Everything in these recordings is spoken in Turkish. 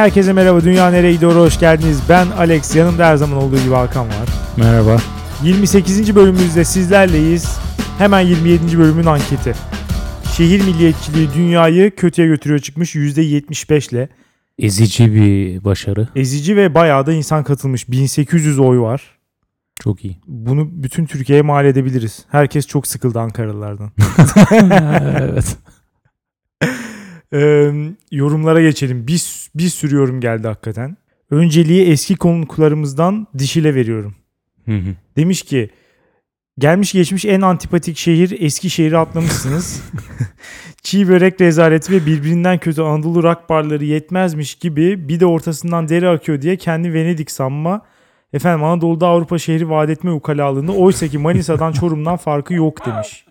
herkese merhaba. Dünya nereye gidiyor? Hoş geldiniz. Ben Alex. Yanımda her zaman olduğu gibi Hakan var. Merhaba. 28. bölümümüzde sizlerleyiz. Hemen 27. bölümün anketi. Şehir milliyetçiliği dünyayı kötüye götürüyor çıkmış %75 ile. Ezici bir başarı. Ezici ve bayağı da insan katılmış. 1800 oy var. Çok iyi. Bunu bütün Türkiye'ye mal edebiliriz. Herkes çok sıkıldı Ankaralılardan. evet. Ee, yorumlara geçelim. Bir, bir sürü yorum geldi hakikaten. Önceliği eski konuklarımızdan Dişil'e veriyorum. Hı hı. Demiş ki gelmiş geçmiş en antipatik şehir Eskişehir'i atlamışsınız. Çiğ börek rezaleti ve birbirinden kötü Anadolu rock barları yetmezmiş gibi bir de ortasından deri akıyor diye kendi Venedik sanma. Efendim Anadolu'da Avrupa şehri vaat etme ukalalığını oysa ki Manisa'dan Çorum'dan farkı yok demiş.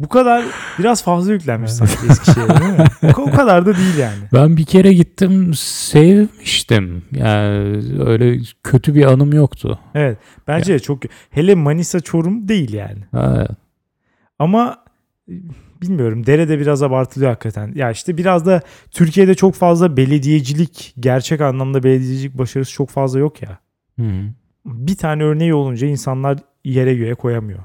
Bu kadar biraz fazla yüklenmiş sanki Eskişehir'e değil mi? O- kadar da değil yani. Ben bir kere gittim sevmiştim. Yani öyle kötü bir anım yoktu. Evet bence de çok hele Manisa Çorum değil yani. Ha, Ama bilmiyorum derede biraz abartılıyor hakikaten. Ya işte biraz da Türkiye'de çok fazla belediyecilik, gerçek anlamda belediyecilik başarısı çok fazla yok ya. hı. Bir tane örneği olunca insanlar yere göğe koyamıyor.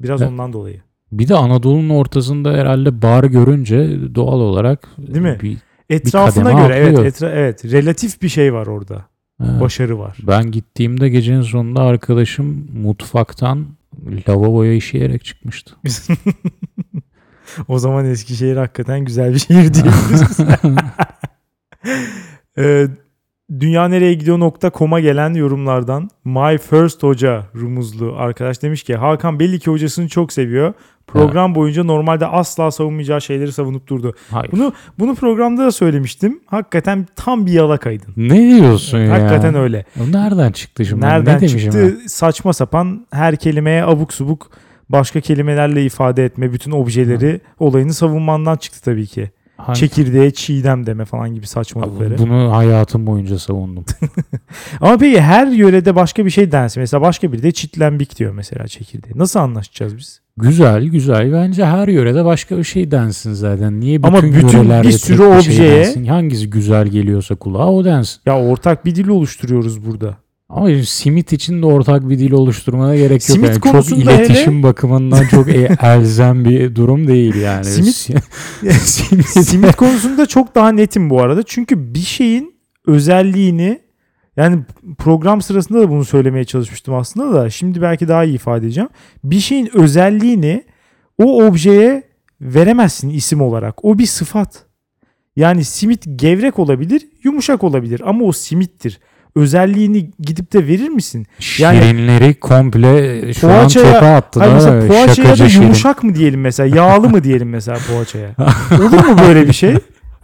Biraz Evet. ondan dolayı. Bir de Anadolu'nun ortasında herhalde bar görünce doğal olarak Değil mi? Bir, Etrafına kademe göre evet, atlıyor. etra- evet relatif bir şey var orada. ha. Başarı var. Ben gittiğimde gecenin sonunda arkadaşım mutfaktan lavaboya işeyerek çıkmıştı. o zaman Eskişehir hakikaten güzel bir şehir diyebiliriz. Ee, Dünya nereye gidiyor nokta koma gelen yorumlardan My First Hoca rumuzlu arkadaş demiş ki Hakan belli ki hocasını çok seviyor. Program boyunca normalde asla savunmayacağı şeyleri savunup durdu. Hayır. Bunu bunu programda da söylemiştim. Hakikaten tam bir yalakaydın. Ne diyorsun ya? Hakikaten öyle. Nereden çıktı şimdi? Nereden ne çıktı ben? saçma sapan her kelimeye abuk subuk başka kelimelerle ifade etme bütün objeleri olayını savunmandan çıktı tabii ki. Hangi- Çekirdeğe çiğdem deme falan gibi saçmalıkları. Bunu hayatım boyunca savundum. Ama peki her yörede başka bir şey densin. Mesela başka biri de çitlembik diyor mesela çekirdeğe. Nasıl anlaşacağız biz? güzel güzel. Bence her yörede başka bir şey densin zaten. Niye bütün, Ama bütün bir sürü şey objeye- densin? Hangisi güzel geliyorsa kulağa o densin. Ya ortak bir dil oluşturuyoruz burada. Ama simit için de ortak bir dil oluşturmana gerek yok. Simit yani çok iletişim bakımından çok e- elzem bir durum değil yani. Simit- simit. Simit konusunda çok daha netim bu arada. Çünkü bir şeyin özelliğini yani program sırasında da bunu söylemeye çalışmıştım aslında da şimdi belki daha iyi ifade edeceğim. Bir şeyin özelliğini o objeye veremezsin isim olarak. O bir sıfat. Yani simit gevrek olabilir, yumuşak olabilir ama o simittir. Özelliğini gidip de verir misin? Yani- Şirinleri komple şu an Poğaçaya- çöpe attılar. Hayır mesela poğaçaya da şirin. yumuşak mı diyelim mesela? Yağlı mı diyelim mesela poğaçaya? Olur mu böyle bir şey?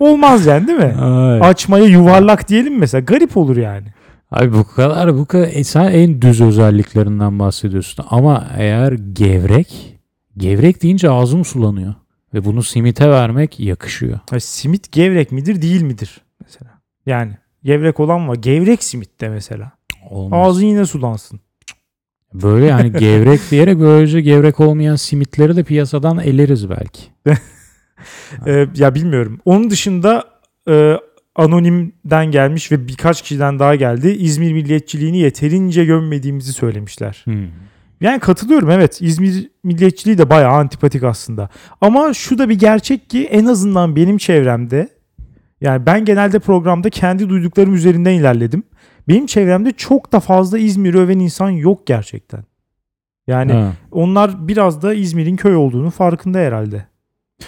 Olmaz yani değil mi? Ay. Açmaya yuvarlak diyelim mesela. Garip olur yani. Abi bu kadar bu kadar e, sen en düz özelliklerinden bahsediyorsun ama eğer gevrek gevrek deyince ağzım sulanıyor ve bunu simite vermek yakışıyor. Ha, simit gevrek midir değil midir mesela? Yani gevrek olan var. Gevrek simit de mesela. Olmaz. Ağzın yine sulansın. Böyle yani gevrek diyerek böylece gevrek olmayan simitleri de piyasadan eleriz belki. Ee, ya bilmiyorum. Onun dışında e, anonimden gelmiş ve birkaç kişiden daha geldi. İzmir milliyetçiliğini yeterince gömmediğimizi söylemişler. Hmm. Yani katılıyorum evet İzmir milliyetçiliği de bayağı antipatik aslında. Ama şu da bir gerçek ki en azından benim çevremde yani ben genelde programda kendi duyduklarım üzerinden ilerledim. Benim çevremde çok da fazla İzmir'i öven insan yok gerçekten. Yani Ha. onlar biraz da İzmir'in köy olduğunu farkında herhalde.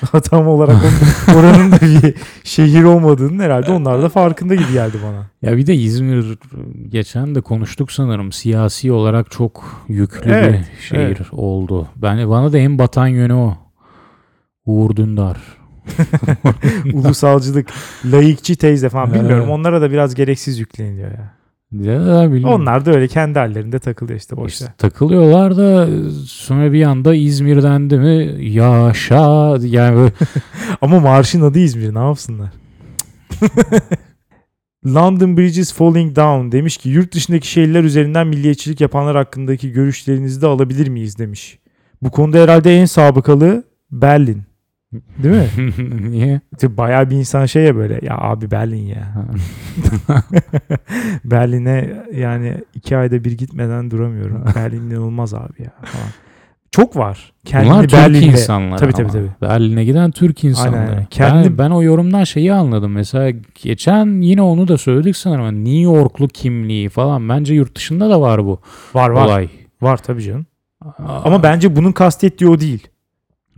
Tam olarak onun- oranın da bir şehir olmadığının herhalde onlar da farkında gibi geldi bana. Ya bir de İzmir geçen de konuştuk sanırım siyasi olarak çok yüklü Evet, bir şehir evet. oldu. Ben bana da en batan yönü o. Uğur Dündar. Ulusalcılık, layıkçı teyze falan bilmiyorum. Onlara da biraz gereksiz yükleniliyor ya. Ya bilmiyorum. Onlar da öyle kendi hallerinde takılıyor işte boş İşte takılıyorlar da sonra bir anda İzmir'den de mi yaşa yani böyle Ama marşın adı İzmir ne yapsınlar? London Bridge is falling down demiş ki yurt dışındaki şehirler üzerinden milliyetçilik yapanlar hakkındaki görüşlerinizi de alabilir miyiz demiş. Bu konuda herhalde en sabıkalı Berlin. Değil mi? Niye? Bayağı bir insan şey ya böyle ya abi Berlin ya. Berlin'e yani iki ayda bir gitmeden duramıyorum. Berlin inanılmaz abi ya falan. Çok var. Kendini Bunlar Türk Berlin'de. insanları Tabii, ama. tabii, Berlin'e giden Türk insanları. Aynen, aynen. Ben, Kendi- ben o yorumdan şeyi anladım. Mesela geçen yine onu da söyledik sanırım. Hani New Yorklu kimliği falan. Bence yurt dışında da var bu Var var. olay. Var tabii canım. Ama bence bunun kastettiği o değil.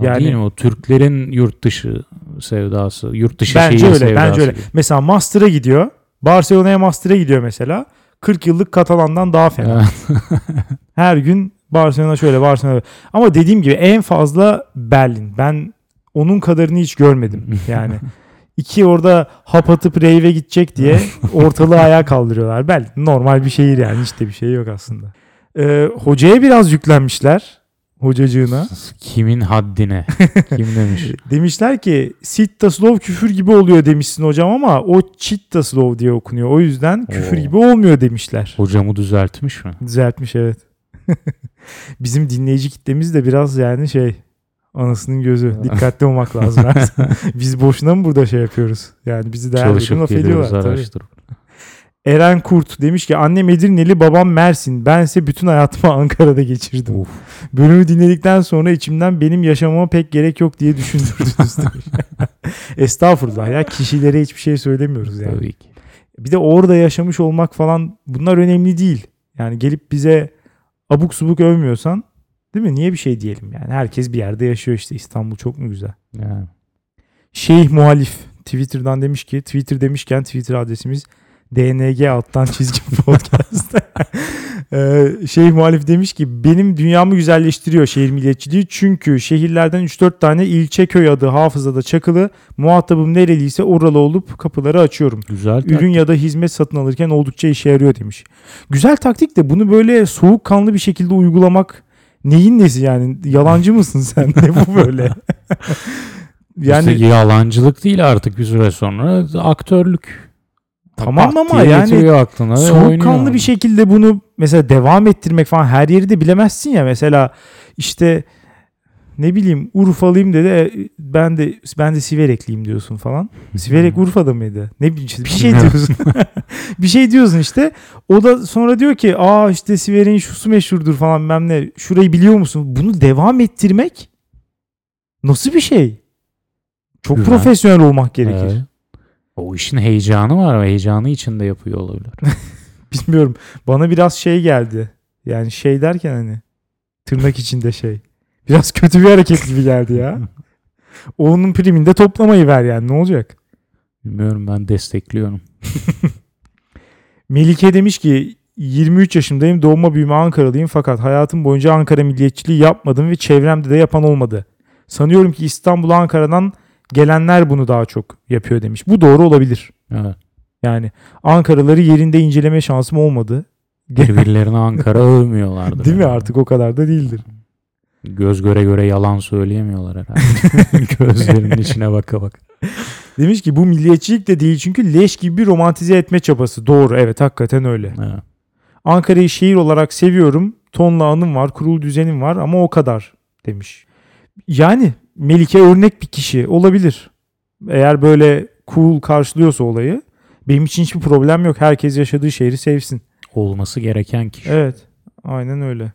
Yani, değil mi? o Türklerin yurt dışı sevdası, yurt dışı Bence şehir öyle. sevdası. Bence öyle. gibi. Mesela Master'a gidiyor. Barcelona'ya Master'a gidiyor mesela. 40 yıllık Katalan'dan daha fena. Evet. Her gün Barcelona şöyle Barcelona böyle. Ama dediğim gibi en fazla Berlin. Ben onun kadarını hiç görmedim. Yani iki orada hap atıp rave'e gidecek diye ortalığı ayağa kaldırıyorlar. Berlin normal bir şehir yani. Hiç de bir şey yok aslında. Ee, hocaya biraz yüklenmişler. Hocacığına. Kimin haddine? Kim demiş? Demişler ki Sitta Slov küfür gibi oluyor demişsin hocam ama o Chitta Slov diye okunuyor. O yüzden küfür Oo. gibi olmuyor demişler. Hocamı düzeltmiş mi? Düzeltmiş evet. Bizim dinleyici kitlemiz de biraz yani şey anasının gözü. Dikkatli olmak lazım. Biz boşuna mı burada şey yapıyoruz? Yani bizi de her gün Çalışıp laf geliyoruz ediyorlar. araştırıp. Eren Kurt demiş ki annem Edirneli babam Mersin. Bense bütün hayatımı Ankara'da geçirdim. Uf. Bölümü dinledikten sonra içimden benim yaşamama pek gerek yok diye düşündürdünüz demiş. Estağfurullah ya kişilere hiçbir şey söylemiyoruz yani. Tabii ki. Bir de orada yaşamış olmak falan bunlar önemli değil. Yani gelip bize abuk subuk övmüyorsan değil mi? Niye bir şey diyelim yani? Herkes bir yerde yaşıyor işte. İstanbul çok mu güzel? Yani. Şeyh Muhalif Twitter'dan demiş ki Twitter demişken Twitter adresimiz DNG alttan çizgi podcast. Ee, Şeyh Muhalif demiş ki benim dünyamı güzelleştiriyor şehir milliyetçiliği. Çünkü şehirlerden 3-4 tane ilçe köy adı hafızada çakılı. Muhatabım nereliyse oralı olup kapıları açıyorum. Güzel. Ürün ya da hizmet satın alırken oldukça işe yarıyor demiş. Güzel taktik de bunu böyle soğukkanlı bir şekilde uygulamak neyin nesi yani? Yalancı mısın sen? ne bu böyle? yani yani yalancılık değil artık bir süre sonra aktörlük. Tamam Pat ama yani aklına soğukkanlı bir şekilde bunu mesela devam ettirmek falan her yeri de bilemezsin ya. Mesela işte ne bileyim Urfalıyım dedi e, ben de ben de Siverekliyim diyorsun falan. Siverek Urfa'da mıydı? Ne bileyim işte bir şey Bilmiyorum. diyorsun. bir şey diyorsun işte. O da sonra diyor ki aa işte Siverek'in şusu meşhurdur falan ben ne. Şurayı biliyor musun? Bunu devam ettirmek nasıl bir şey? Çok Güzel. profesyonel olmak gerekir. Evet. O işin heyecanı var. Heyecanı içinde yapıyor olabilir. Bilmiyorum. Bana biraz şey geldi. Yani şey derken hani tırnak içinde şey. Biraz kötü bir hareket gibi geldi ya. Onun priminde toplamayı ver yani ne olacak? Bilmiyorum ben destekliyorum. Melike demiş ki 23 yaşındayım doğma büyüme Ankaralıyım fakat hayatım boyunca Ankara milliyetçiliği yapmadım ve çevremde de yapan olmadı. Sanıyorum ki İstanbul Ankara'dan gelenler bunu daha çok yapıyor demiş. Bu doğru olabilir. Evet. Yani Ankaraları yerinde inceleme şansım olmadı. Birbirlerini Ankara övmüyorlardı. Değil mi artık o kadar da değildir. Göz göre göre yalan söyleyemiyorlar herhalde. Gözlerinin içine baka bak. Demiş ki bu milliyetçilik de değil çünkü leş gibi bir romantize etme çabası. Doğru evet hakikaten öyle. Evet. Ankara'yı şehir olarak seviyorum. Tonla anım var, kurulu düzenim var ama o kadar demiş. Yani Melike örnek bir kişi olabilir. Eğer böyle cool karşılıyorsa olayı benim için hiçbir problem yok. Herkes yaşadığı şehri sevsin. Olması gereken kişi. Evet aynen öyle.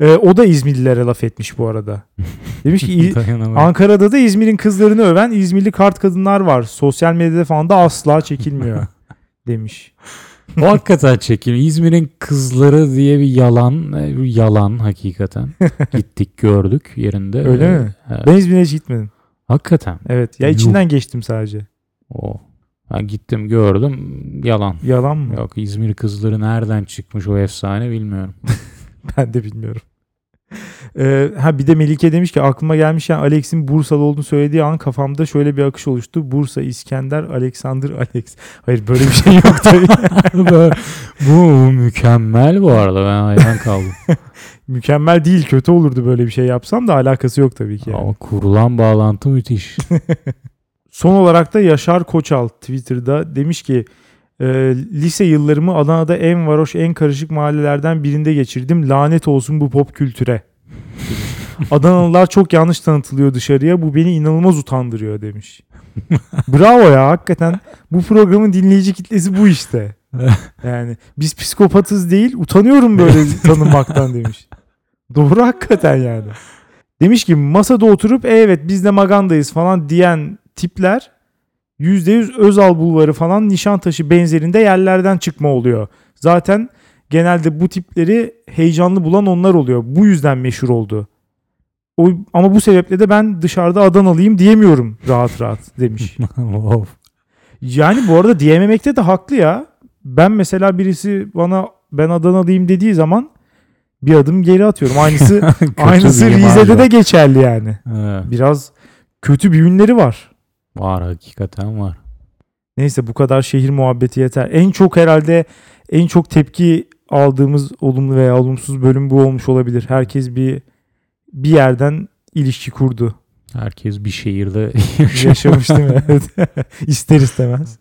Ee, o da İzmirlilere laf etmiş bu arada. Demiş ki. Ankara'da da İzmir'in kızlarını öven İzmirli kart kadınlar var. Sosyal medyada falan da asla çekilmiyor demiş. O hakikaten çekim. İzmir'in kızları diye bir yalan. e, bir Yalan hakikaten. Gittik gördük yerinde. Öyle Ee, mi? evet. Ben İzmir'e hiç gitmedim. Hakikaten. Evet. Ya Yuh. içinden geçtim sadece. O. Ha, gittim gördüm. Yalan. Yalan mı? Yok İzmir kızları nereden çıkmış o efsane bilmiyorum. Ben de bilmiyorum. Ee, ha bir de Melike demiş ki aklıma gelmişken Alex'in Bursalı olduğunu söylediği an kafamda şöyle bir akış oluştu. Bursa, İskender, Alexander, Alex. Hayır böyle bir şey yok tabii. bu mükemmel bu arada ben hayran kaldım. Mükemmel değil kötü olurdu böyle bir şey yapsam da alakası yok tabii ki. yani. Ama kurulan bağlantı müthiş. Son olarak da Yaşar Koçal Twitter'da demiş ki e, lise yıllarımı Adana'da en varoş en karışık mahallelerden birinde geçirdim. Lanet olsun bu pop kültüre. Adanalılar çok yanlış tanıtılıyor dışarıya. Bu beni inanılmaz utandırıyor demiş. Bravo ya hakikaten. Bu programın dinleyici kitlesi bu işte. Yani biz psikopatız değil utanıyorum böyle tanınmaktan demiş. Doğru hakikaten yani. Demiş ki masada oturup "E, evet biz de magandayız falan diyen tipler %100 Özal Bulvarı falan Nişantaşı benzerinde yerlerden çıkma oluyor. Zaten genelde bu tipleri heyecanlı bulan onlar oluyor. Bu yüzden meşhur oldu. O, ama bu sebeple de ben dışarıda Adanalıyım diyemiyorum rahat rahat demiş. Yani bu arada diyememekte de haklı ya. Ben mesela birisi bana ben Adanalıyım dediği zaman bir adım geri atıyorum. Aynısı aynısı Rize'de var. de geçerli yani. Evet, Biraz kötü bir ünleri var. Var hakikaten var. Neyse bu kadar şehir muhabbeti yeter. En çok herhalde en çok tepki aldığımız olumlu veya olumsuz bölüm bu olmuş olabilir. Herkes bir bir yerden ilişki kurdu. Herkes bir şehirde Yaşamış değil mi? Evet. İster istemez.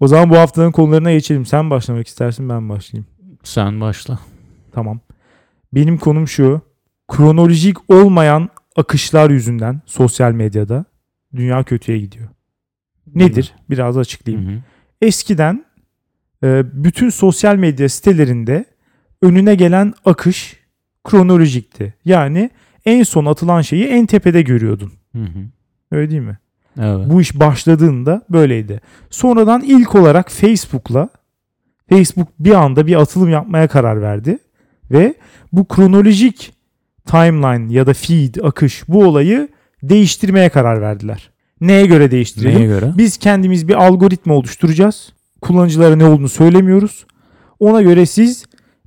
o zaman bu haftanın konularına geçelim. Sen başlamak istersin ben başlayayım. Sen başla. Tamam. Benim konum şu. Kronolojik olmayan akışlar yüzünden sosyal medyada dünya kötüye gidiyor. Nedir? Biraz Hı açıklayayım. hı. Eskiden e, bütün sosyal medya sitelerinde önüne gelen akış kronolojikti. Yani en son atılan şeyi en tepede görüyordun. Hı hı. Öyle değil mi? Evet. Bu iş başladığında böyleydi. Sonradan ilk olarak Facebook'la Facebook bir anda bir atılım yapmaya karar verdi ve bu kronolojik timeline ya da feed akış bu olayı değiştirmeye karar verdiler. Neye göre değiştirelim? Neye göre? Biz kendimiz bir algoritma oluşturacağız. Kullanıcılara ne olduğunu söylemiyoruz. Ona göre siz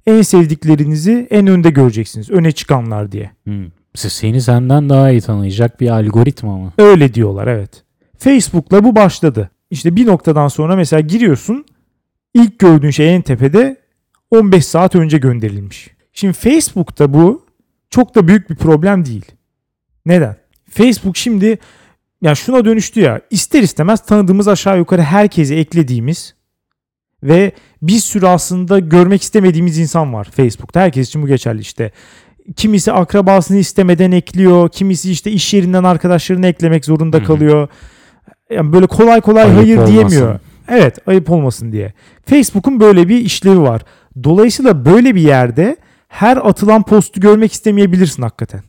en sevdiklerinizi en önde göreceksiniz. Öne çıkanlar diye. Se- Seni senden daha iyi tanıyacak bir algoritma mı? Öyle diyorlar evet. Facebook'la bu başladı. İşte bir noktadan sonra mesela giriyorsun. ilk gördüğün şey en tepede 15 saat önce gönderilmiş. Şimdi Facebook'ta bu çok da büyük bir problem değil. Neden? Facebook şimdi ya şuna dönüştü ya ister istemez tanıdığımız aşağı yukarı herkese eklediğimiz ve bir sürü aslında görmek istemediğimiz insan var Facebook'ta. Herkes için bu geçerli işte. Kimisi akrabasını istemeden ekliyor. Kimisi işte iş yerinden arkadaşlarını eklemek zorunda kalıyor. Yani böyle kolay kolay Ayıp hayır olmasın. diyemiyor. Evet ayıp olmasın diye. Facebook'un böyle bir işlevi var. Dolayısıyla böyle bir yerde her atılan postu görmek istemeyebilirsin hakikaten.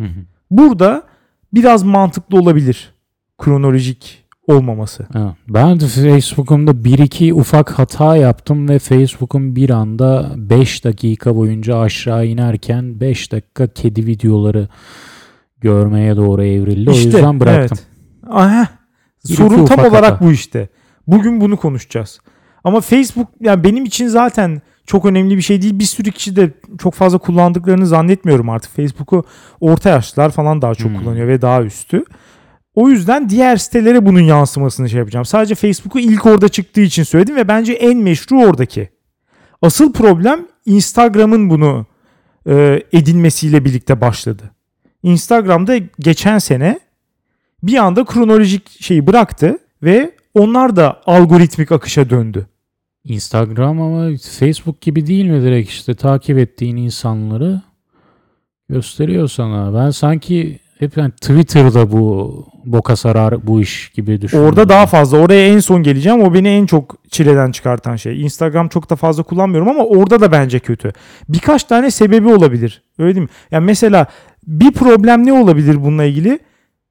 Hı hı. Burada biraz mantıklı olabilir kronolojik olmaması. Evet. Ben de Facebook'umda bir iki ufak hata yaptım ve Facebook'um bir anda 5 dakika boyunca aşağı inerken 5 dakika kedi videoları görmeye doğru evrildi. o yüzden bıraktım. Evet. Aha. Bir Sorun tam olarak hata. bu işte. Bugün bunu konuşacağız. Ama Facebook yani benim için zaten çok önemli bir şey değil. Bir sürü kişi de çok fazla kullandıklarını zannetmiyorum artık. Facebook'u orta yaşlılar falan daha çok Hmm. kullanıyor ve daha üstü. O yüzden diğer sitelere bunun yansımasını şey yapacağım. Sadece Facebook'u ilk orada çıktığı için söyledim ve bence en meşru oradaki. Asıl problem Instagram'ın bunu e, edinmesiyle birlikte başladı. Instagram'da geçen sene bir anda kronolojik şeyi bıraktı ve onlar da algoritmik akışa döndü. Instagram ama Facebook gibi değil mi direkt işte takip ettiğin insanları gösteriyor sana. Ben sanki hep yani Twitter'da bu boka sarar bu iş gibi düşünüyorum. Orada daha fazla. Oraya en son geleceğim. O beni en çok çileden çıkartan şey. Instagram çok da fazla kullanmıyorum ama orada da bence kötü. Birkaç tane sebebi olabilir. Öyle değil mi? Yani mesela bir problem ne olabilir bununla ilgili?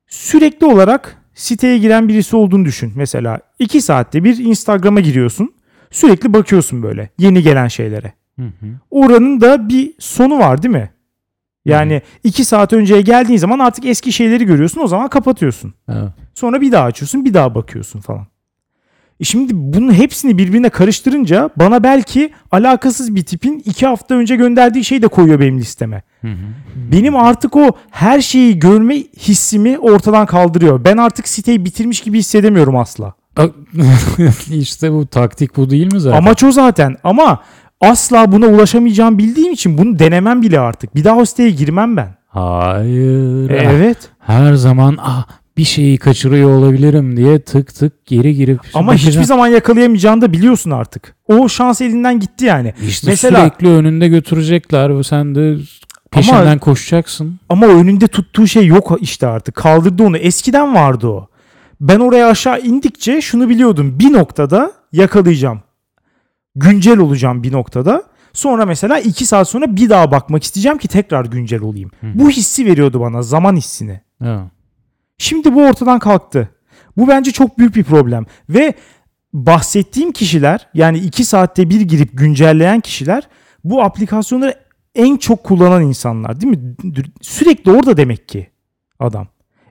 Sürekli olarak siteye giren birisi olduğunu düşün. Mesela 2 saatte bir Instagram'a giriyorsun. Sürekli bakıyorsun böyle yeni gelen şeylere. Hı hı. Oranın da bir sonu var değil mi? Yani 2 saat önceye geldiğin zaman artık eski şeyleri görüyorsun o zaman kapatıyorsun. Evet. Sonra bir daha açıyorsun bir daha bakıyorsun falan. E şimdi bunun hepsini birbirine karıştırınca bana belki alakasız bir tipin iki hafta önce gönderdiği şey de koyuyor benim listeme. Hı hı. Benim artık o her şeyi görme hissimi ortadan kaldırıyor. Ben artık siteyi bitirmiş gibi hissedemiyorum asla. işte bu taktik bu değil mi zaten? Amaç o zaten ama asla buna ulaşamayacağım bildiğim için bunu denemem bile artık. Bir daha o siteye girmem ben. Hayır. E, evet. Her zaman ah bir şeyi kaçırıyor olabilirim diye tık tık geri girip Ama hiçbir zaman yakalayamayacağını da biliyorsun artık. O şans elinden gitti yani. işte Mesela- sürekli önünde götürecekler ve sen de Peşinden koşacaksın. Ama önünde tuttuğu şey yok işte artık. Kaldırdı onu. Eskiden vardı o. Ben oraya aşağı indikçe şunu biliyordum. Bir noktada yakalayacağım. Güncel olacağım bir noktada. Sonra mesela iki saat sonra bir daha bakmak isteyeceğim ki tekrar güncel olayım. Hı hı. Bu hissi veriyordu bana. Zaman hissini. Ha. Şimdi bu ortadan kalktı. Bu bence çok büyük bir problem. Ve bahsettiğim kişiler yani 2 saatte bir girip güncelleyen kişiler bu aplikasyonları en çok kullanan insanlar değil mi? Sürekli orada demek ki adam.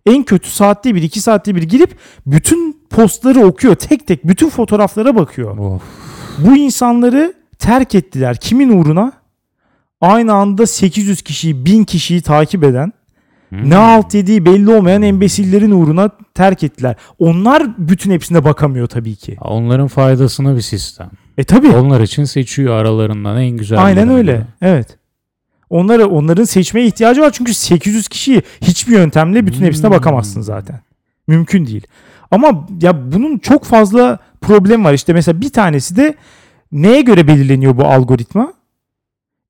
En kötü saatte bir, 2 saatte bir girip bütün postları okuyor. Tek tek bütün fotoğraflara bakıyor. Of. Bu insanları terk ettiler. Kimin uğruna? Aynı anda 800 kişiyi, 1000 kişiyi takip eden Hmm. ne alt yediği belli olmayan embesillerin uğruna terk ettiler. Onlar bütün hepsine bakamıyor tabii ki. Onların faydasına bir sistem. E tabii. Onlar için seçiyor aralarından en güzel. Aynen öyle. Evet. Onlara onların seçmeye ihtiyacı var çünkü 800 kişiyi hiçbir yöntemle bütün hepsine Hmm. bakamazsın zaten. Mümkün değil. Ama ya bunun çok fazla problem var. İşte mesela bir tanesi de neye göre belirleniyor bu algoritma?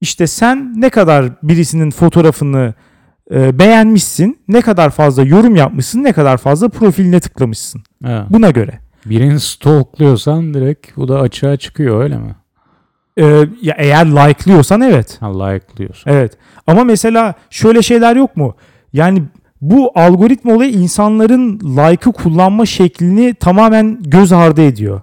İşte sen ne kadar birisinin fotoğrafını e, beğenmişsin, ne kadar fazla yorum yapmışsın, ne kadar fazla profiline tıklamışsın. Ha. Buna göre. Birini stalkluyorsan direkt bu da açığa çıkıyor öyle mi? E, ya eğer like'lıyorsan evet. Ha like'lıyorsun. Evet. Ama mesela şöyle şeyler yok mu? Yani bu algoritma olayı insanların like'ı kullanma şeklini tamamen göz ardı ediyor.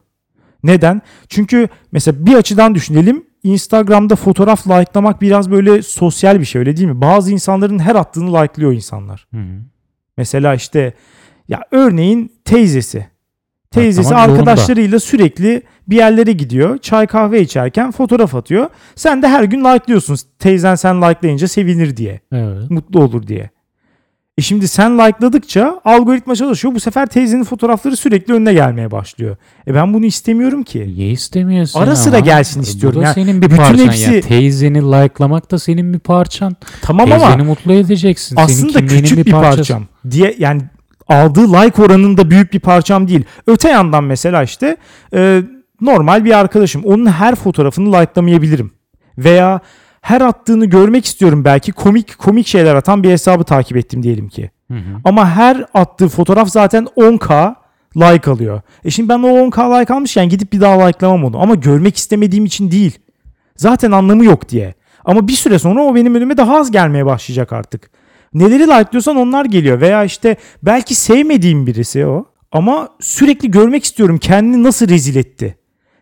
Neden? Çünkü mesela bir açıdan düşünelim. Instagram'da fotoğraf likelamak biraz böyle sosyal bir şey öyle değil mi? Bazı insanların her attığını likelıyor insanlar. Hı hı. Mesela işte ya örneğin teyzesi. Teyzesi tamam, arkadaşlarıyla sürekli bir yerlere gidiyor. Çay kahve içerken fotoğraf atıyor. Sen de her gün like'lıyorsun. Teyzen sen like'layınca sevinir diye. Evet. Mutlu olur diye. E şimdi sen like'ladıkça algoritma çalışıyor. Bu sefer teyzenin fotoğrafları sürekli önüne gelmeye başlıyor. E ben bunu istemiyorum ki. Niye istemiyorsun Ara sıra ama? gelsin Bu istiyorum. da Yani senin bir bütün parçan hepsi- ya. Teyzeni likelamak da senin bir parçan. Tamam Teyzeni ama mutlu edeceksin. aslında senin küçük bir, parçası. parçam diye yani aldığı like oranında büyük bir parçam değil. Öte yandan mesela işte e, normal bir arkadaşım. Onun her fotoğrafını likelamayabilirim. Veya her attığını görmek istiyorum belki komik komik şeyler atan bir hesabı takip ettim diyelim ki. Hı hı. Ama her attığı fotoğraf zaten 10k like alıyor. E şimdi ben o 10k like almışken gidip bir daha like'lamam onu. Ama görmek istemediğim için değil. Zaten anlamı yok diye. Ama bir süre sonra o benim önüme daha az gelmeye başlayacak artık. Neleri like'lıyorsan onlar geliyor. Veya işte belki sevmediğim birisi o. Ama sürekli görmek istiyorum kendini nasıl rezil etti.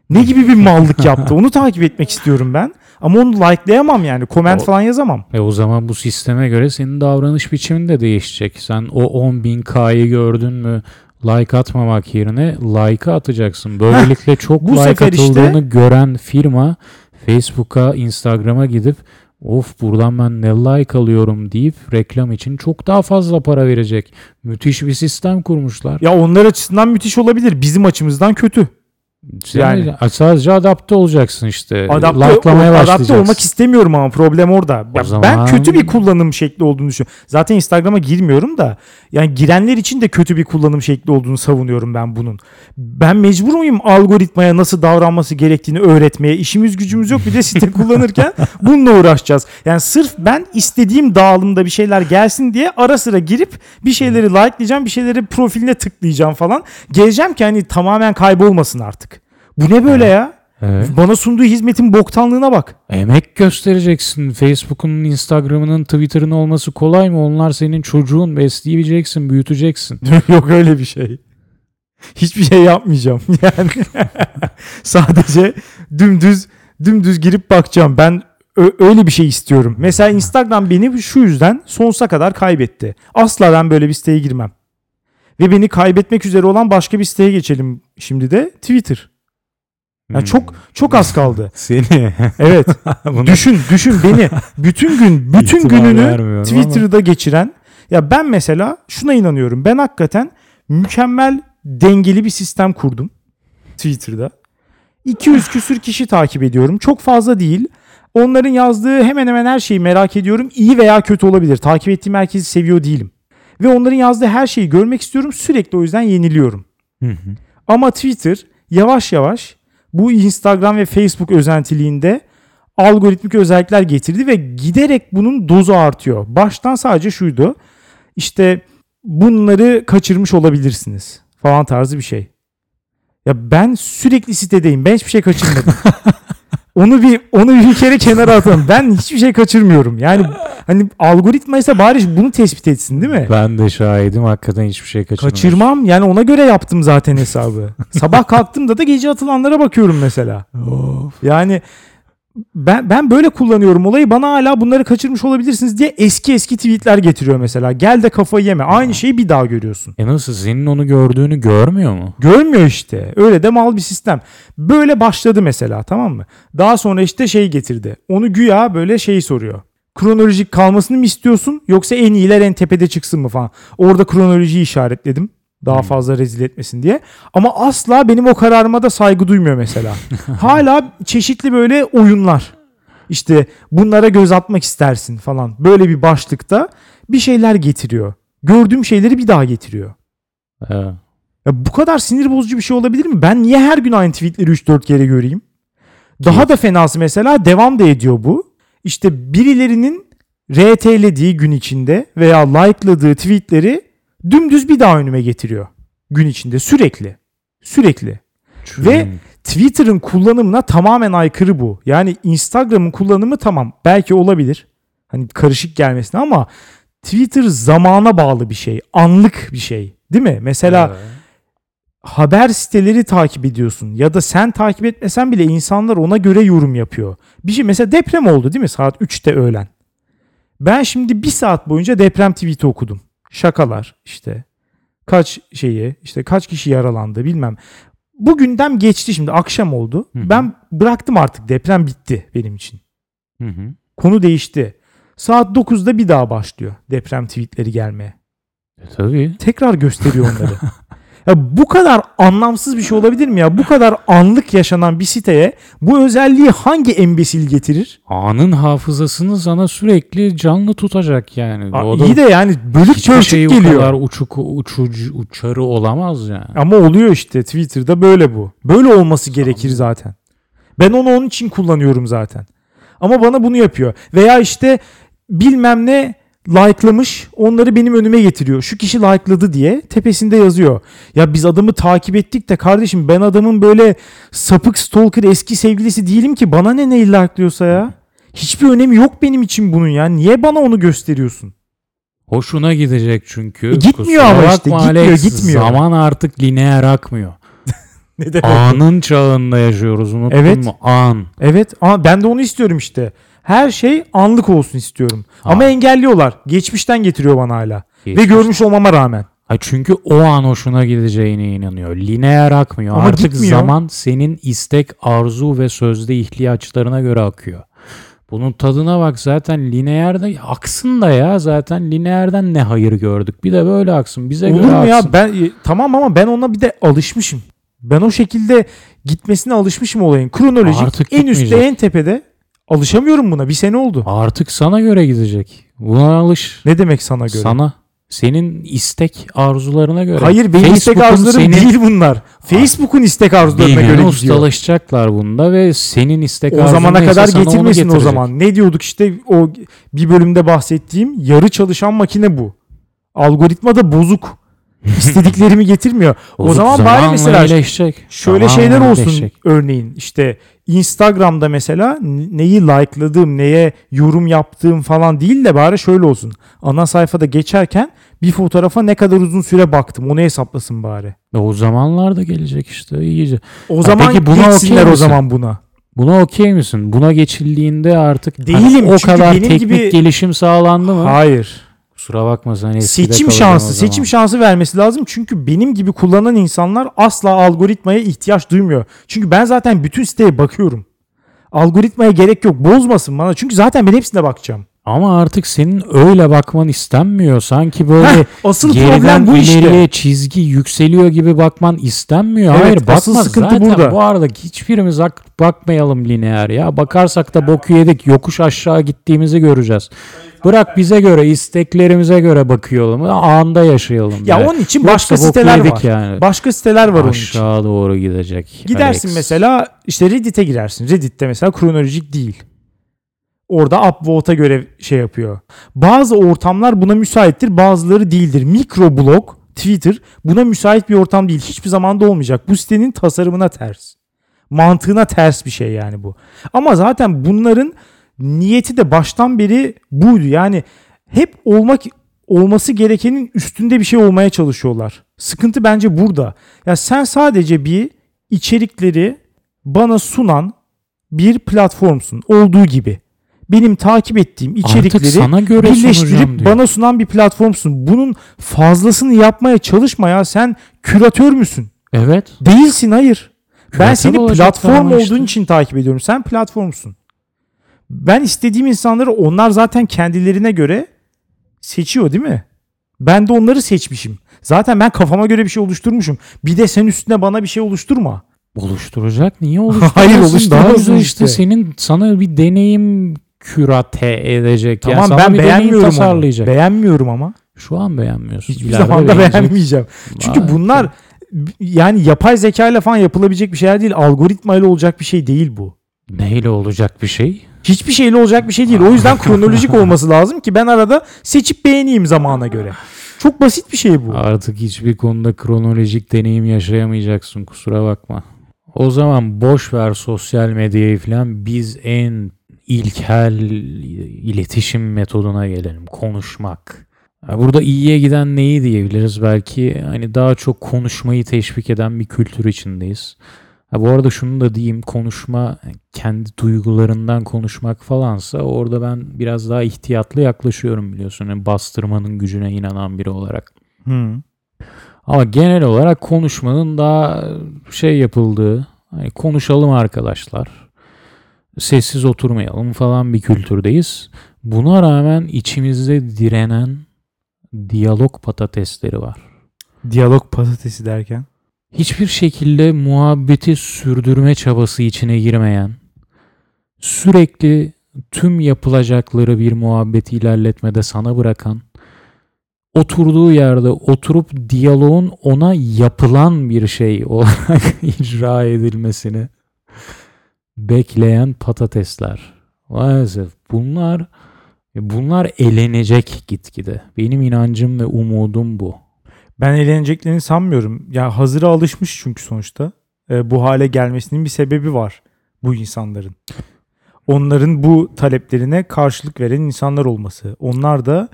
Ne gibi bir mallık yaptı onu takip etmek istiyorum ben. Ama onu like'layamam yani. Comment O- falan yazamam. E o zaman bu sisteme göre senin davranış biçimin de değişecek. Sen o 10.000K'yı gördün mü like atmamak yerine like'ı atacaksın. Böylelikle çok bu like sefer işte- atıldığını gören firma Facebook'a, Instagram'a gidip of buradan ben ne like alıyorum deyip reklam için çok daha fazla para verecek. Müthiş bir sistem kurmuşlar. Ya onlar açısından müthiş olabilir. Bizim açımızdan kötü. Sen yani- sadece adapte olacaksın işte. Adapte, Like'lamaya adapte başlayacaksın. olmak istemiyorum ama problem orada. Ya Ben zaman- kötü bir kullanım şekli olduğunu düşünüyorum. Zaten Instagram'a girmiyorum da yani girenler için de kötü bir kullanım şekli olduğunu savunuyorum ben bunun. Ben mecbur muyum algoritmaya nasıl davranması gerektiğini öğretmeye? İşimiz gücümüz yok bir de site kullanırken bununla uğraşacağız. Yani sırf ben istediğim dağılımda bir şeyler gelsin diye ara sıra girip bir şeyleri likelayacağım, bir şeyleri profiline tıklayacağım falan. Geleceğim ki hani tamamen kaybolmasın artık. Bu ne böyle ya? Evet. Bana sunduğu hizmetin boktanlığına bak. Emek göstereceksin. Facebook'un, Instagram'ının, Twitter'ın olması kolay mı? Onlar senin çocuğun. Besleyeceksin, büyüteceksin. Yok öyle bir şey. Hiçbir şey yapmayacağım. Yani sadece dümdüz dümdüz girip bakacağım. Ben öyle bir şey istiyorum. Mesela Instagram beni şu yüzden sonsuza kadar kaybetti. Asla ben böyle bir siteye girmem. Ve beni kaybetmek üzere olan başka bir siteye geçelim şimdi de Twitter. Yani Hmm. çok çok az kaldı. Seni. Evet. Düşün düşün beni bütün gün bütün ihtimal gününü vermiyorum ama. Twitter'da geçiren ya ben mesela şuna inanıyorum. Ben hakikaten mükemmel dengeli bir sistem kurdum Twitter'da. 200 küsür kişi takip ediyorum. Çok fazla değil. Onların yazdığı hemen hemen her şeyi merak ediyorum. İyi veya kötü olabilir. Takip ettiğim herkesi seviyor değilim. Ve onların yazdığı her şeyi görmek istiyorum. Sürekli o yüzden yeniliyorum. Hı hı. Ama Twitter yavaş yavaş bu Instagram ve Facebook özentiliğinde algoritmik özellikler getirdi ve giderek bunun dozu artıyor. Baştan sadece şuydu. İşte bunları kaçırmış olabilirsiniz falan tarzı bir şey. Ya ben sürekli sitedeyim. Ben hiçbir şey kaçırmadım. onu bir onu bir kere kenara atalım. Ben hiçbir şey kaçırmıyorum. Yani hani algoritma ise bari bunu tespit etsin değil mi? Ben de şahidim hakikaten hiçbir şey kaçırmadım. Kaçırmam. Yani ona göre yaptım zaten hesabı. Sabah kalktığımda da gece atılanlara bakıyorum mesela. Of. Yani ben ben böyle kullanıyorum olayı. Bana hala bunları kaçırmış olabilirsiniz diye eski eski tweetler getiriyor mesela. Gel de kafayı yeme. Aynı şeyi bir daha görüyorsun. E nasıl senin onu gördüğünü görmüyor mu? Görmüyor işte. Öyle de mal bir sistem. Böyle başladı mesela tamam mı? Daha sonra işte şey getirdi. Onu güya böyle şeyi soruyor. Kronolojik kalmasını mı istiyorsun yoksa en iyiler en tepede çıksın mı falan. Orada kronolojiyi işaretledim. Daha Hmm. fazla rezil etmesin diye. Ama asla benim o kararıma da saygı duymuyor mesela. Hala çeşitli böyle oyunlar. İşte bunlara göz atmak istersin falan. Böyle bir başlıkta bir şeyler getiriyor. Gördüğüm şeyleri bir daha getiriyor. Evet. Ya bu kadar sinir bozucu bir şey olabilir mi? Ben niye her gün aynı tweetleri 3-4 kere göreyim? Daha da fenası mesela devam da ediyor bu. İşte birilerinin RT'lediği gün içinde veya like'ladığı tweetleri dümdüz bir daha önüme getiriyor. Gün içinde sürekli. Sürekli. Ve Hmm. Twitter'ın kullanımına tamamen aykırı bu. Yani Instagram'ın kullanımı tamam belki olabilir. Hani karışık gelmesine ama Twitter zamana bağlı bir şey. Anlık bir şey. Değil mi? Mesela Evet. haber siteleri takip ediyorsun ya da sen takip etmesen bile insanlar ona göre yorum yapıyor. Bir şey mesela deprem oldu değil mi saat 3'te öğlen. Ben şimdi bir saat boyunca deprem tweet'i okudum. Şakalar işte kaç şeyi işte kaç kişi yaralandı bilmem. Bu gündem geçti şimdi akşam oldu. Hı hı. Ben bıraktım artık deprem bitti benim için. Hı hı. Konu değişti. Saat 9'da bir daha başlıyor deprem tweetleri gelmeye. E, tabii. Tekrar gösteriyor onları. ya bu kadar anlamsız bir şey olabilir mi ya? Bu kadar anlık yaşanan bir siteye bu özelliği hangi embesil getirir? Anın hafızasını sana sürekli canlı tutacak yani. Aa, iyi de yani bölük hiçbir pörçük şey geliyor. kadar uçuk uçucu, uçarı olamaz yani. Ama oluyor işte Twitter'da böyle bu. Böyle olması gerekir zaten. Ben onu onun için kullanıyorum zaten. Ama bana bunu yapıyor. Veya işte bilmem ne like'lamış onları benim önüme getiriyor. Şu kişi like'ladı diye tepesinde yazıyor. Ya biz adamı takip ettik de kardeşim ben adamın böyle sapık stalker eski sevgilisi değilim ki bana ne neyi like'lıyorsa ya. Hiçbir önemi yok benim için bunun ya. Niye bana onu gösteriyorsun? Hoşuna gidecek çünkü. E, gitmiyor Kusura ama işte, gitmiyor, Alex, gitmiyor. Zaman artık lineer akmıyor. Ne demek? Anın çağında yaşıyoruz unuttun Evet. mu? An. Evet ama ben de onu istiyorum işte. Her şey anlık olsun istiyorum. Ama Ha. engelliyorlar. Geçmişten getiriyor bana hala. Ve Geçmiş. görmüş olmama rağmen. Ha çünkü o an hoşuna gideceğine inanıyor. Lineer akmıyor. Ama Artık gitmiyor. zaman senin istek, arzu ve sözde ihtiyaçlarına göre akıyor. Bunun tadına bak zaten lineerde aksın da ya zaten lineerden ne hayır gördük. Bir de böyle aksın. Bize Olur göre mu ya? Ben e, tamam ama ben ona bir de alışmışım. Ben o şekilde gitmesine alışmışım olayın. Kronolojik Artık en üstte gitmeyecek. en tepede. Alışamıyorum buna. Bir sene oldu. Artık sana göre gidecek. Buna alış. Ne demek sana göre? Sana. Senin istek arzularına göre. Hayır benim istek arzularım senin- değil bunlar. Facebook'un istek arzularına Bilmiyorum, göre gidiyor. ustalaşacaklar bunda ve senin istek O zamana kadar getirmesin o zaman. Ne diyorduk işte o bir bölümde bahsettiğim yarı çalışan makine bu. Algoritma da bozuk. İstediklerimi getirmiyor. o Bozuk zaman bari mesela iyileşecek. şöyle Zamanla şeyler olsun iyileşecek. örneğin işte Instagram'da mesela neyi like'ladığım, neye yorum yaptığım falan değil de bari şöyle olsun. Ana sayfada geçerken bir fotoğrafa ne kadar uzun süre baktım onu hesaplasın bari. E, O zamanlar da gelecek işte iyice. O zaman peki buna geçsinler o zaman buna. Buna okey misin? Buna geçildiğinde artık hani Değilim, o çünkü kadar benim teknik gibi- gelişim sağlandı mı? Hayır. Kusura bakma sen eskide seçim şansı, seçim şansı vermesi lazım. Çünkü benim gibi kullanan insanlar asla algoritmaya ihtiyaç duymuyor. Çünkü ben zaten bütün siteye bakıyorum. Algoritmaya gerek yok. Bozmasın bana. Çünkü zaten ben hepsine bakacağım. Ama artık senin öyle bakman istenmiyor. Sanki böyle Heh, asıl problem bu işte. çizgi yükseliyor gibi bakman istenmiyor. Evet, Hayır asıl bakma sıkıntı zaten burada. bu arada hiçbirimiz ak- bakmayalım lineer ya. Bakarsak da boku yedik. Yokuş aşağı gittiğimizi göreceğiz. Bırak bize göre, isteklerimize göre bakıyalım. Anda yaşayalım. Ya yani. onun için Yoksa başka boku siteler var. Yani. Başka siteler var onun için. Aşağı doğru gidecek. Gidersin Alex. mesela işte Reddit'e girersin. Reddit'te mesela kronolojik değil. Orada upvote'a göre şey yapıyor. Bazı ortamlar buna müsaittir, bazıları değildir. Mikroblog, Twitter buna müsait bir ortam değil. Hiçbir zamanda olmayacak. Bu sitenin tasarımına ters. Mantığına ters bir şey yani bu. Ama zaten bunların niyeti de baştan beri buydu. Yani hep olmak olması gerekenin üstünde bir şey olmaya çalışıyorlar. Sıkıntı bence burada. Ya sen sadece bir içerikleri bana sunan bir platformsun olduğu gibi. Benim takip ettiğim Artık içerikleri sana göre birleştirip bana sunan bir platformsun. Bunun fazlasını yapmaya çalışma ya. Sen küratör müsün? Evet. Değilsin hayır. Ben Küratör seni olacaklar platform olduğun işte. için takip ediyorum. Sen platformsun. Ben istediğim insanları onlar zaten kendilerine göre seçiyor değil mi? Ben de onları seçmişim. Zaten ben kafama göre bir şey oluşturmuşum. Bir de sen üstüne bana bir şey oluşturma. Oluşturacak. Niye oluşturmasın? Hayır, oluşturmasın işte. işte. Senin sana bir deneyim kürate edecek. Tamam yani ben bir beğenmiyorum onu. tasarlayacak. Beğenmiyorum ama. Şu an beğenmiyorsun. Hiçbir İleride zaman da beğenmeyeceğim. Çünkü Vay bunlar yani yapay zeka ile falan yapılabilecek bir şeyler değil. Algoritma ile olacak bir şey değil bu. Neyle olacak bir şey? Hiçbir şeyle olacak bir şey değil. O yüzden kronolojik olması lazım ki ben arada seçip beğeneyim zamana göre. Çok basit bir şey bu. Artık hiçbir konuda kronolojik deneyim yaşayamayacaksın kusura bakma. O zaman boş ver sosyal medyayı falan biz en ilkel iletişim metoduna gelelim. Konuşmak. Burada iyiye giden neyi diyebiliriz? Belki hani daha çok konuşmayı teşvik eden bir kültür içindeyiz. Ha bu arada şunu da diyeyim konuşma kendi duygularından konuşmak falansa orada ben biraz daha ihtiyatlı yaklaşıyorum biliyorsun. Yani bastırmanın gücüne inanan biri olarak. Hı. Ama genel olarak konuşmanın daha şey yapıldığı, hani konuşalım arkadaşlar, sessiz oturmayalım falan bir kültürdeyiz. Buna rağmen içimizde direnen diyalog patatesleri var. Diyalog patatesi derken. Hiçbir şekilde muhabbeti sürdürme çabası içine girmeyen, sürekli tüm yapılacakları bir muhabbeti ilerletmede sana bırakan, oturduğu yerde oturup diyaloğun ona yapılan bir şey olarak icra edilmesini bekleyen patatesler. Maalesef bunlar bunlar elenecek gitgide. Benim inancım ve umudum bu. Ben eğleneceklerini sanmıyorum. Ya hazıra alışmış çünkü sonuçta. Ee, bu hale gelmesinin bir sebebi var bu insanların. Onların bu taleplerine karşılık veren insanlar olması. Onlar da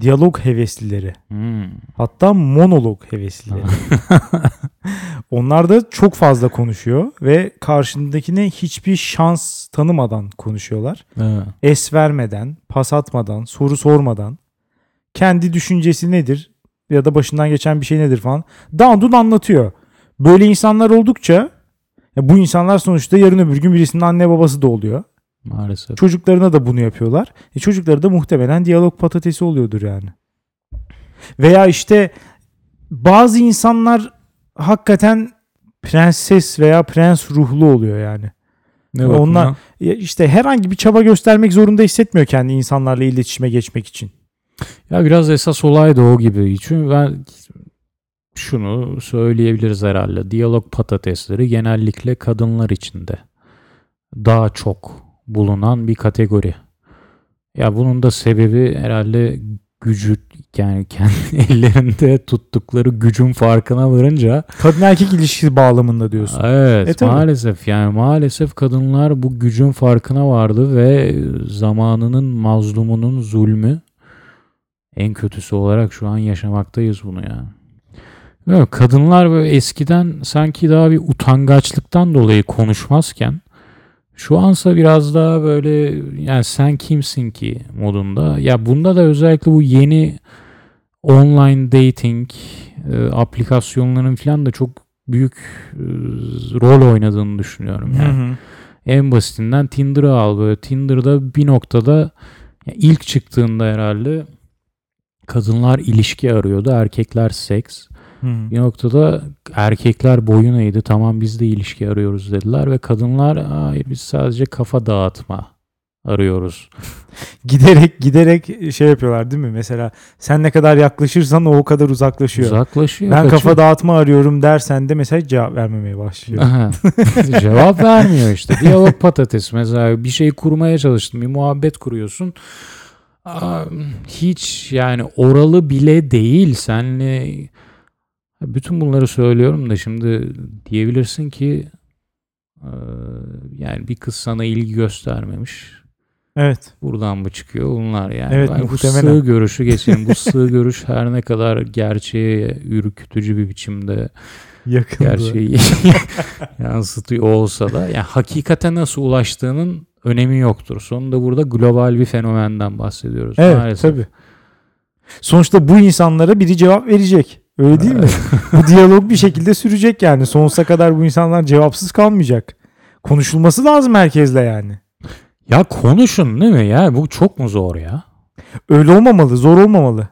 diyalog heveslileri. Hmm. Hatta monolog heveslileri. Onlar da çok fazla konuşuyor ve karşındakine hiçbir şans tanımadan konuşuyorlar. Evet. Es vermeden, pas atmadan, soru sormadan kendi düşüncesi nedir ya da başından geçen bir şey nedir falan dandun anlatıyor. Böyle insanlar oldukça ya bu insanlar sonuçta yarın öbür gün birisinin anne babası da oluyor. Maalesef. Çocuklarına da bunu yapıyorlar. E çocukları da muhtemelen diyalog patatesi oluyordur yani. Veya işte bazı insanlar hakikaten prenses veya prens ruhlu oluyor yani. Ne Onlar- bakımdan? İşte herhangi bir çaba göstermek zorunda hissetmiyor kendi insanlarla iletişime geçmek için. Ya biraz esas olay da o gibi. Çünkü ben şunu söyleyebiliriz herhalde. Diyalog patatesleri genellikle kadınlar içinde daha çok bulunan bir kategori. Ya bunun da sebebi herhalde gücü yani kendi ellerinde tuttukları gücün farkına varınca Kadın erkek ilişkisi bağlamında diyorsun. Evet E, tabii. maalesef yani maalesef kadınlar bu gücün farkına vardı ve zamanının mazlumunun zulmü en kötüsü olarak şu an yaşamaktayız bunu ya. Böyle kadınlar böyle eskiden sanki daha bir utangaçlıktan dolayı konuşmazken şu ansa biraz daha böyle yani sen kimsin ki modunda. Ya bunda da özellikle bu yeni online dating e, aplikasyonların falan da çok büyük e, rol oynadığını düşünüyorum. Hı Yani hı. en basitinden Tinder'ı al böyle. Tinder'da bir noktada ya ilk çıktığında herhalde kadınlar ilişki arıyordu, erkekler seks. Hı. Bir noktada erkekler boyun eğdi. Tamam biz de ilişki arıyoruz dediler ve kadınlar hayır biz sadece kafa dağıtma arıyoruz. Giderek giderek şey yapıyorlar değil mi? Mesela sen ne kadar yaklaşırsan o o kadar uzaklaşıyor. Uzaklaşıyor. ben kaçıyor. kafa dağıtma arıyorum dersen de mesela cevap vermemeye başlıyor. Cevap vermiyor işte. Diyalog patates. Mesela bir şey kurmaya çalıştın. Bir muhabbet kuruyorsun. Hiç yani oralı bile değil. Senle bütün bunları söylüyorum da şimdi diyebilirsin ki e, yani bir kız sana ilgi göstermemiş. Evet. Buradan mı çıkıyor bunlar yani? Evet, Ben bu sığ görüşü geçelim. bu sığ görüş her ne kadar gerçeğe ürkütücü bir biçimde Yakındı. gerçeği yansıtıyor olsa da yani hakikate nasıl ulaştığının önemi yoktur. Sonunda burada global bir fenomenden bahsediyoruz. Evet maalesef. tabii. Sonuçta bu insanlara biri cevap verecek. Öyle değil mi? bu diyalog bir şekilde sürecek yani. Sonsuza kadar bu insanlar cevapsız kalmayacak. Konuşulması lazım herkesle yani. Ya konuşun değil mi ya? Bu çok mu zor ya? Öyle olmamalı, zor olmamalı.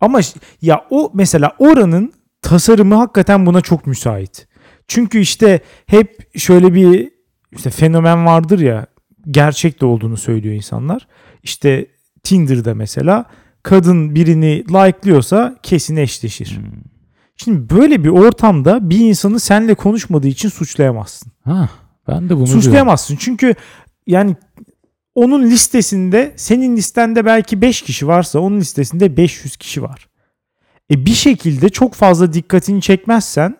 Ama ya o mesela oranın tasarımı hakikaten buna çok müsait. Çünkü işte hep şöyle bir işte fenomen vardır ya gerçek de olduğunu söylüyor insanlar. İşte Tinder'da mesela kadın birini like'lıyorsa kesin eşleşir. Hmm. Şimdi böyle bir ortamda bir insanı seninle konuşmadığı için suçlayamazsın. Ha, ben de bunu diyorum. Suçlayamazsın çünkü yani onun listesinde senin listende belki 5 kişi varsa onun listesinde 500 kişi var. E bir şekilde çok fazla dikkatini çekmezsen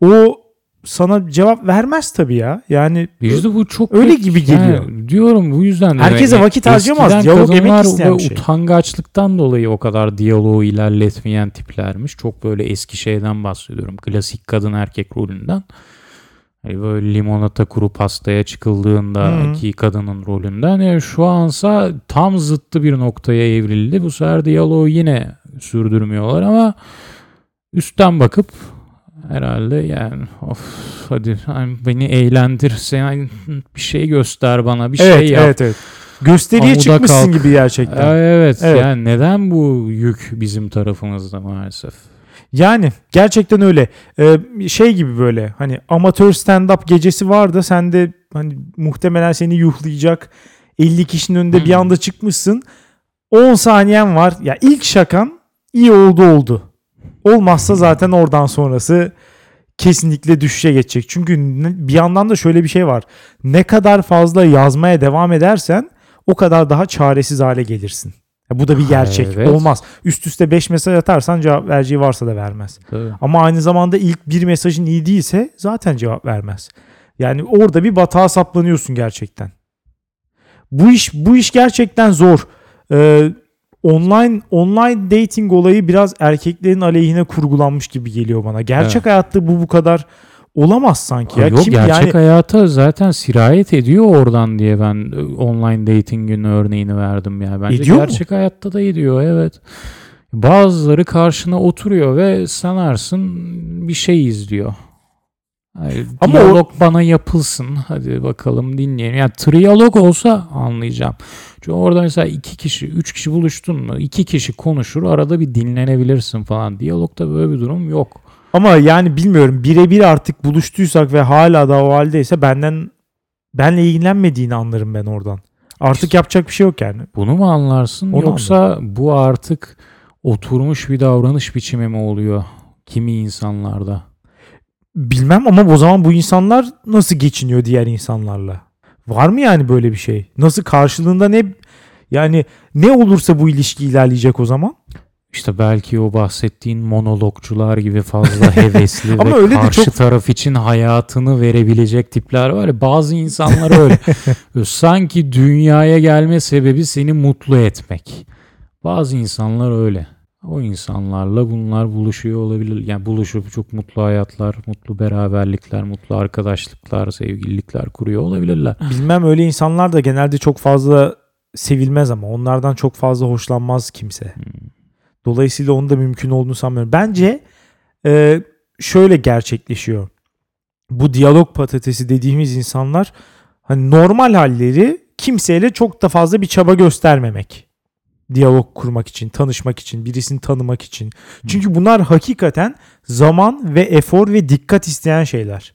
o sana cevap vermez tabii ya. Yani Bizde bu çok Öyle kötü. gibi geliyor. Yani diyorum bu yüzden. de Herkese yani vakit eskiden Diyalog emek isteyen bu bir şey. Utangaçlıktan dolayı o kadar diyaloğu ilerletmeyen tiplermiş. Çok böyle eski şeyden bahsediyorum. Klasik kadın erkek rolünden. Hani böyle limonata kuru pastaya çıkıldığında ki kadının rolünden. Yani şu ansa tam zıttı bir noktaya evrildi. Bu sefer diyaloğu yine sürdürmüyorlar ama üstten bakıp herhalde yani of hadi hani beni eğlendir sen bir şey göster bana bir evet şey yap. evet evet. Gösteriye Amuda çıkmışsın kalk. gibi gerçekten. Evet, Evet. yani neden bu yük bizim tarafımızda maalesef? Yani gerçekten öyle. Ee, şey gibi böyle hani amatör stand-up gecesi var da sen de hani muhtemelen seni yuhlayacak 50 kişinin önünde bir Hı. anda çıkmışsın. 10 saniyen var. Ya ilk şakan iyi oldu oldu. Olmazsa zaten oradan sonrası kesinlikle düşüşe geçecek. Çünkü bir yandan da şöyle bir şey var. Ne kadar fazla yazmaya devam edersen o kadar daha çaresiz hale gelirsin. Ya bu da bir gerçek. Evet. Olmaz. Üst üste 5 mesaj atarsan cevap vereceği varsa da vermez. Tabii. Ama aynı zamanda ilk bir mesajın iyi değilse zaten cevap vermez. Yani orada bir batağa saplanıyorsun gerçekten. Bu iş bu iş gerçekten zor. Ee, online online dating olayı biraz erkeklerin aleyhine kurgulanmış gibi geliyor bana. Gerçek Evet. hayatta bu bu kadar olamaz sanki ya. Yok Kim gerçek yani hayata zaten sirayet ediyor oradan diye ben e, online dating'in örneğini verdim ya. Bence Ediyor mu? gerçek hayatta da ediyor evet. Bazıları karşına oturuyor ve sanarsın bir şey izliyor. Hayır, Ama diyalog bana yapılsın. Hadi bakalım dinleyelim. Yani triyalog olsa anlayacağım. Çünkü orada mesela iki kişi, üç kişi buluştun mu? iki kişi konuşur. Arada bir dinlenebilirsin falan. Diyalogda böyle bir durum yok. ama yani bilmiyorum birebir artık buluştuysak ve hala da o haldeyse benden benle ilgilenmediğini anlarım ben oradan. Artık yapacak bir şey yok yani. Bunu mu anlarsın Onu yoksa bu artık oturmuş bir davranış biçimi mi oluyor kimi insanlarda? Bilmem ama o zaman bu insanlar nasıl geçiniyor diğer insanlarla? Var mı yani böyle bir şey? Nasıl karşılığında ne yani ne olursa bu ilişki ilerleyecek o zaman? İşte belki o bahsettiğin monologcular gibi fazla hevesli Ama ve öyle karşı çok- taraf için hayatını verebilecek tipler var ya bazı insanlar öyle. Sanki dünyaya gelme sebebi seni mutlu etmek. Bazı insanlar öyle. O insanlarla bunlar buluşuyor olabilir. Yani buluşup çok mutlu hayatlar, mutlu beraberlikler, mutlu arkadaşlıklar, sevgililikler kuruyor olabilirler. Bilmem öyle insanlar da genelde çok fazla sevilmez ama onlardan çok fazla hoşlanmaz kimse. Dolayısıyla onun da mümkün olduğunu sanmıyorum. Bence e, şöyle gerçekleşiyor. Bu diyalog patatesi dediğimiz insanlar hani normal halleri kimseyle çok da fazla bir çaba göstermemek. Diyalog kurmak için, tanışmak için, birisini tanımak için. Çünkü bunlar hakikaten zaman ve efor ve dikkat isteyen şeyler.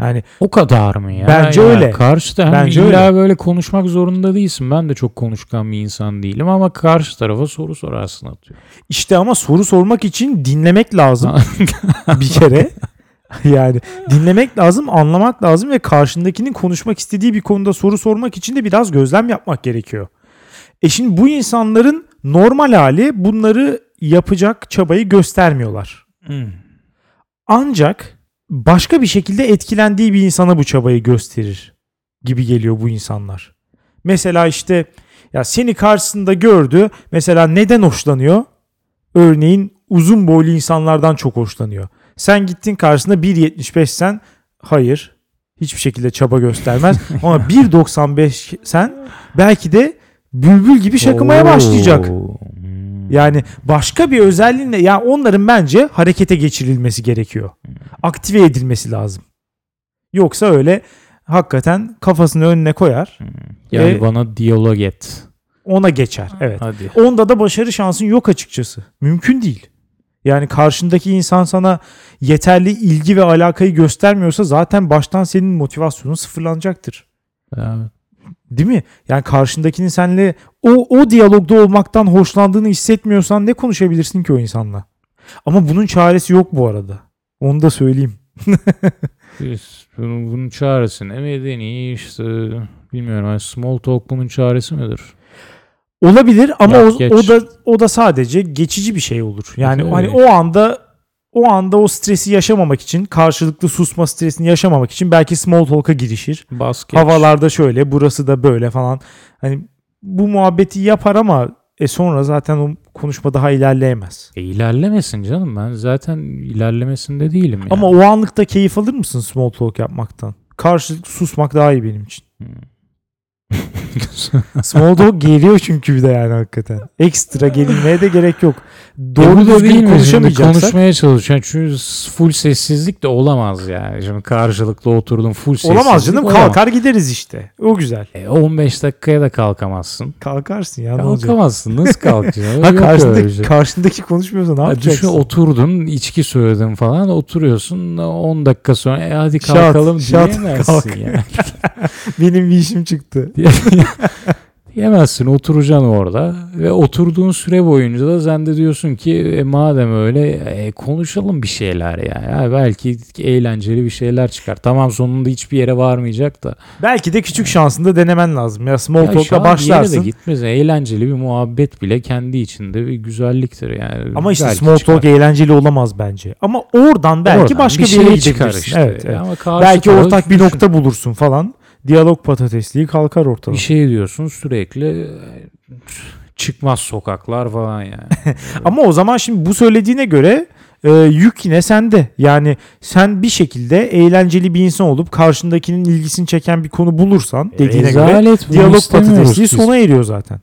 Yani O kadar mı ya? Bence Ya öyle. Karşı hani Bence illa öyle. böyle konuşmak zorunda değilsin. Ben de çok konuşkan bir insan değilim ama karşı tarafa soru sorarsın atıyor. işte ama soru sormak için dinlemek lazım bir kere. Yani dinlemek lazım, anlamak lazım ve karşındakinin konuşmak istediği bir konuda soru sormak için de biraz gözlem yapmak gerekiyor. E şimdi bu insanların normal hali bunları yapacak çabayı göstermiyorlar. Ancak başka bir şekilde etkilendiği bir insana bu çabayı gösterir gibi geliyor bu insanlar. Mesela işte ya seni karşısında gördü. Mesela neden hoşlanıyor? Örneğin uzun boylu insanlardan çok hoşlanıyor. Sen gittin karşısında 1.75 sen hayır hiçbir şekilde çaba göstermez. Ama 1.95 sen belki de bülbül gibi şakımaya başlayacak. Oo. Hmm. Yani başka bir özelliğinle ya onların bence harekete geçirilmesi gerekiyor. Aktive edilmesi lazım. Yoksa öyle hakikaten kafasını önüne koyar, Yani E- bana diyalog et. ona geçer. Evet. Hadi. Onda da başarı şansın yok açıkçası. Mümkün değil. Yani karşındaki insan sana yeterli ilgi ve alakayı göstermiyorsa zaten baştan senin motivasyonun sıfırlanacaktır. Evet. Değil mi? Yani karşındakinin seninle o, o diyalogda olmaktan hoşlandığını hissetmiyorsan ne konuşabilirsin ki o insanla? Ama bunun çaresi yok bu arada. Onu da söyleyeyim. Biz bunun, bunun çaresi ne medeni işte bilmiyorum. Yani small talk bunun çaresi midir? Olabilir ama Yap o, geç. o da o da sadece geçici bir şey olur. Yani Tabii. hani o anda o anda o stresi yaşamamak için, karşılıklı susma stresini yaşamamak için belki small talk'a girişir. Basket. Havalarda şöyle, burası da böyle falan. Hani bu muhabbeti yapar ama e sonra zaten o konuşma daha ilerleyemez. E, ilerlemesin canım ben zaten ilerlemesinde değilim yani. Ama o anlıkta keyif alır mısın small talk yapmaktan? Karşılıklı susmak daha iyi benim için. Small talk geliyor çünkü bir de yani hakikaten. Ekstra gelinmeye de gerek yok. Doğru değil düzgün konuşamayacaksak. konuşmaya çalışıyor. Çünkü full sessizlik de olamaz yani. Şimdi karşılıklı oturdum full sessizlik. Olamaz canım olamaz. kalkar gideriz işte. O güzel. E, 15 dakikaya da kalkamazsın. Kalkarsın ya? Kalkamazsın. Nasıl kalkacaksın? Ha karşındaki, şey. karşındaki konuşmuyorsa ne Ya yapacaksın? düşün oturdun içki söyledin falan oturuyorsun 10 dakika sonra e hadi Şat, kalkalım şat, diyemezsin kalk. yani. Benim bir işim çıktı. Diyemezsin oturacaksın orada ve oturduğun süre boyunca da sen de diyorsun ki e, madem öyle e, konuşalım bir şeyler yani. Ya belki eğlenceli bir şeyler çıkar. Tamam sonunda hiçbir yere varmayacak da. Belki de küçük şansında denemen lazım. Ya small talk'la bir yere başlarsın. de gitmez. Eğlenceli bir muhabbet bile kendi içinde bir güzelliktir yani. Ama işte Belki small çıkar. talk eğlenceli olamaz bence. Ama oradan belki Oradan başka bir, şey yere çıkar işte. Evet, evet. Ama Belki ortak bir düşün- nokta bulursun falan. Diyalog patatesliği kalkar ortadan. Bir şey diyorsun sürekli e, çıkmaz sokaklar falan yani. Ama o zaman şimdi bu söylediğine göre e, yük yine sende. Yani sen bir şekilde eğlenceli bir insan olup karşındakinin ilgisini çeken bir konu bulursan dediğine göre Rezalet, bunu diyalog patatesliği sona eriyor zaten.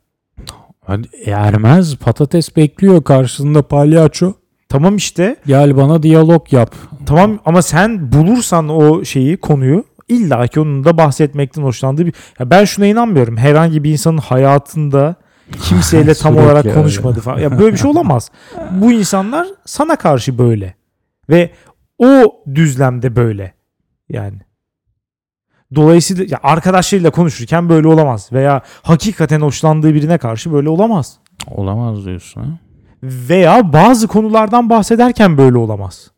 Hadi, ermez patates bekliyor karşısında palyaço. Tamam işte. Gel bana diyalog yap. Tamam ama sen bulursan o şeyi konuyu illa ki onun da bahsetmekten hoşlandığı bir... Ya ben şuna inanmıyorum. Herhangi bir insanın hayatında kimseyle tam olarak öyle. konuşmadı falan. Ya böyle bir şey olamaz. Bu insanlar sana karşı böyle. Ve o düzlemde böyle. Yani. Dolayısıyla ya arkadaşlarıyla konuşurken böyle olamaz. Veya hakikaten hoşlandığı birine karşı böyle olamaz. Olamaz diyorsun ha? Veya bazı konulardan bahsederken böyle olamaz.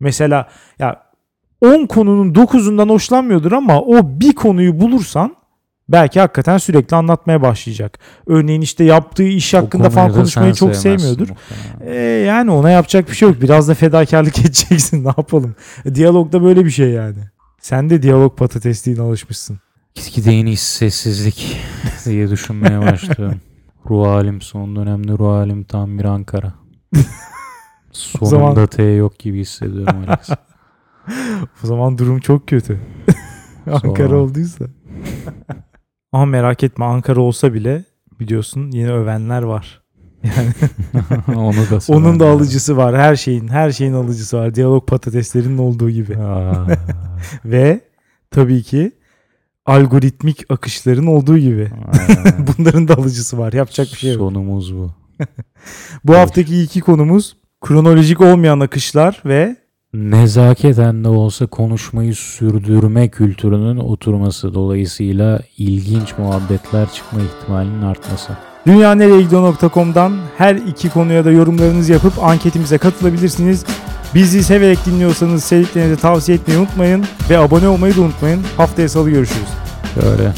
Mesela ya 10 konunun 9'undan hoşlanmıyordur ama o bir konuyu bulursan belki hakikaten sürekli anlatmaya başlayacak. Örneğin işte yaptığı iş hakkında falan konuşmayı çok sevmiyordur. muhtemelen. E, yani ona yapacak bir şey yok. Biraz da fedakarlık edeceksin. Ne yapalım? E, Diyalogda böyle bir şey yani. Sen de diyalog patatesliğine alışmışsın. Gitgide en iyisi sessizlik diye düşünmeye başlıyorum. ruh halim son dönemde ruh halim tam bir Ankara. Sonunda zaman- T yok gibi hissediyorum Alex. O zaman durum çok kötü. Ankara Sonra. olduysa. Ama merak etme Ankara olsa bile biliyorsun yine övenler var. Yani Onu da onun da alıcısı var. Her şeyin her şeyin alıcısı var. Diyalog patateslerinin olduğu gibi. Ve tabii ki algoritmik akışların olduğu gibi. Bunların da alıcısı var. Yapacak bir şey yok. Sonumuz bu. Bu haftaki iki konumuz kronolojik olmayan akışlar ve nezaketen de olsa konuşmayı sürdürme kültürünün oturması dolayısıyla ilginç muhabbetler çıkma ihtimalinin artması. Dünyanereyegidiyor.com'dan her iki konuya da yorumlarınızı yapıp anketimize katılabilirsiniz. Bizi severek dinliyorsanız sevdiklerinize tavsiye etmeyi unutmayın ve abone olmayı da unutmayın. Haftaya salı görüşürüz. Böyle